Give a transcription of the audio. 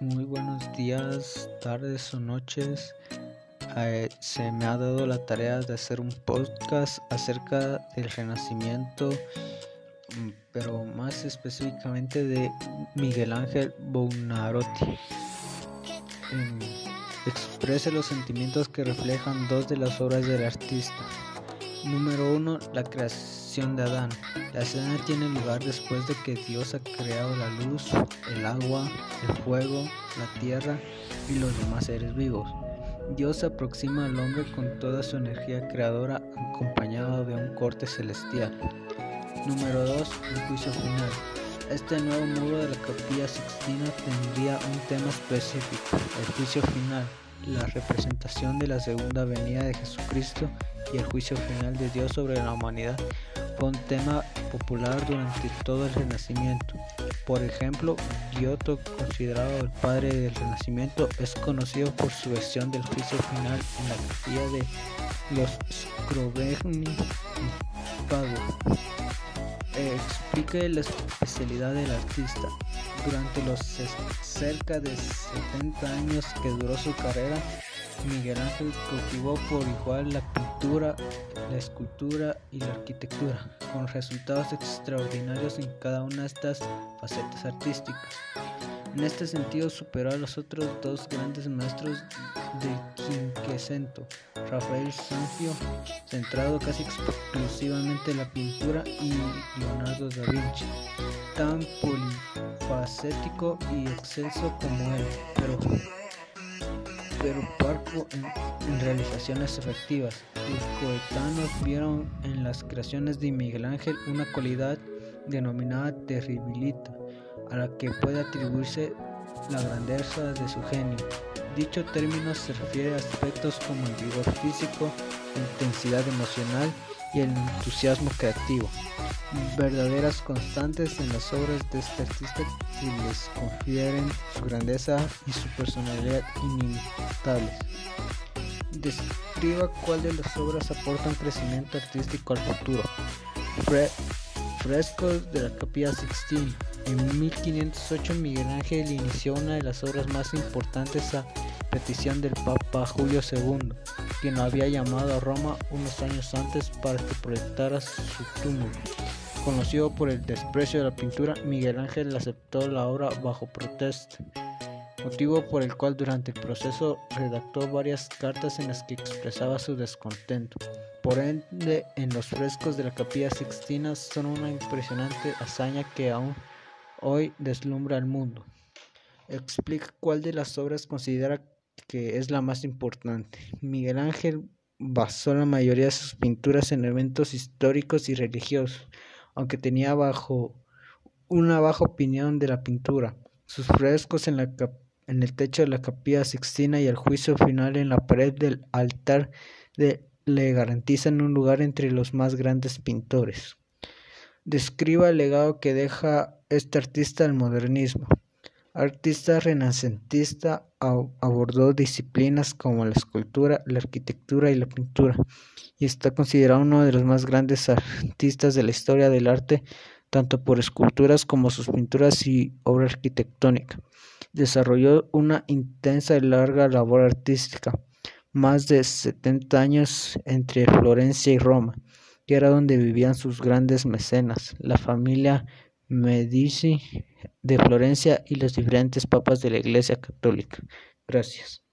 muy buenos días, tardes o noches. Eh, se me ha dado la tarea de hacer un podcast acerca del renacimiento, mm, pero más específicamente de Miguel Ángel Buonarroti. Mm, exprese los sentimientos que reflejan dos de las obras del artista. Número 1. La creación de Adán. La escena tiene lugar después de que Dios ha creado la luz, el agua, el fuego, la tierra y los demás seres vivos. Dios se aproxima al hombre con toda su energía creadora acompañado de un corte celestial. Número 2. El juicio final. Este nuevo muro de la capilla sixtina tendría un tema específico, el juicio final la representación de la segunda venida de Jesucristo y el juicio final de Dios sobre la humanidad fue un tema popular durante todo el Renacimiento. Por ejemplo, Giotto, considerado el padre del Renacimiento, es conocido por su versión del juicio final en la capilla de los Scrovegni. Eh, explica la especialidad del artista. Durante los cerca de 70 años que duró su carrera, Miguel Ángel cultivó por igual la pintura, la escultura y la arquitectura, con resultados extraordinarios en cada una de estas facetas artísticas. En este sentido superó a los otros dos grandes maestros de Quinquecento, Rafael Sanzio, centrado casi exclusivamente en la pintura, y Leonardo da Vinci, tan polifacético y excelso como él, pero, pero parco en, realizaciones efectivas. Sus coetanos vieron en las creaciones de Miguel Ángel una cualidad denominada terribilita a la que puede atribuirse la grandeza de su genio. Dicho término se refiere a aspectos como el vigor físico, intensidad emocional y el entusiasmo creativo, verdaderas constantes en las obras de este artista que les confieren su grandeza y su personalidad inimitables. Describa cuál de las obras aporta un crecimiento artístico al futuro. frescos de la Capilla Sixtina en 1508 Miguel Ángel inició una de las obras más importantes a petición del Papa Julio II, quien había llamado a Roma unos años antes para que proyectara su túmulo. Conocido por el desprecio de la pintura, Miguel Ángel aceptó la obra bajo protesta, motivo por el cual durante el proceso redactó varias cartas en las que expresaba su descontento. Por ende, en los frescos de la capilla sixtina son una impresionante hazaña que aún hoy deslumbra al mundo. Explica cuál de las obras considera que es la más importante. Miguel Ángel basó la mayoría de sus pinturas en eventos históricos y religiosos, aunque tenía bajo una baja opinión de la pintura. Sus frescos en, el techo de la capilla sixtina y el juicio final en la pared del altar le garantizan un lugar entre los más grandes pintores. Describa el legado que deja este artista del modernismo. Artista renacentista, abordó disciplinas como la escultura, la arquitectura y la pintura, y está considerado uno de los más grandes artistas de la historia del arte, tanto por esculturas como sus pinturas y obra arquitectónica. Desarrolló una intensa y larga labor artística, más de 70 años entre Florencia y Roma, que era donde vivían sus grandes mecenas, la familia Medici de Florencia y los diferentes papas de la Iglesia Católica. Gracias.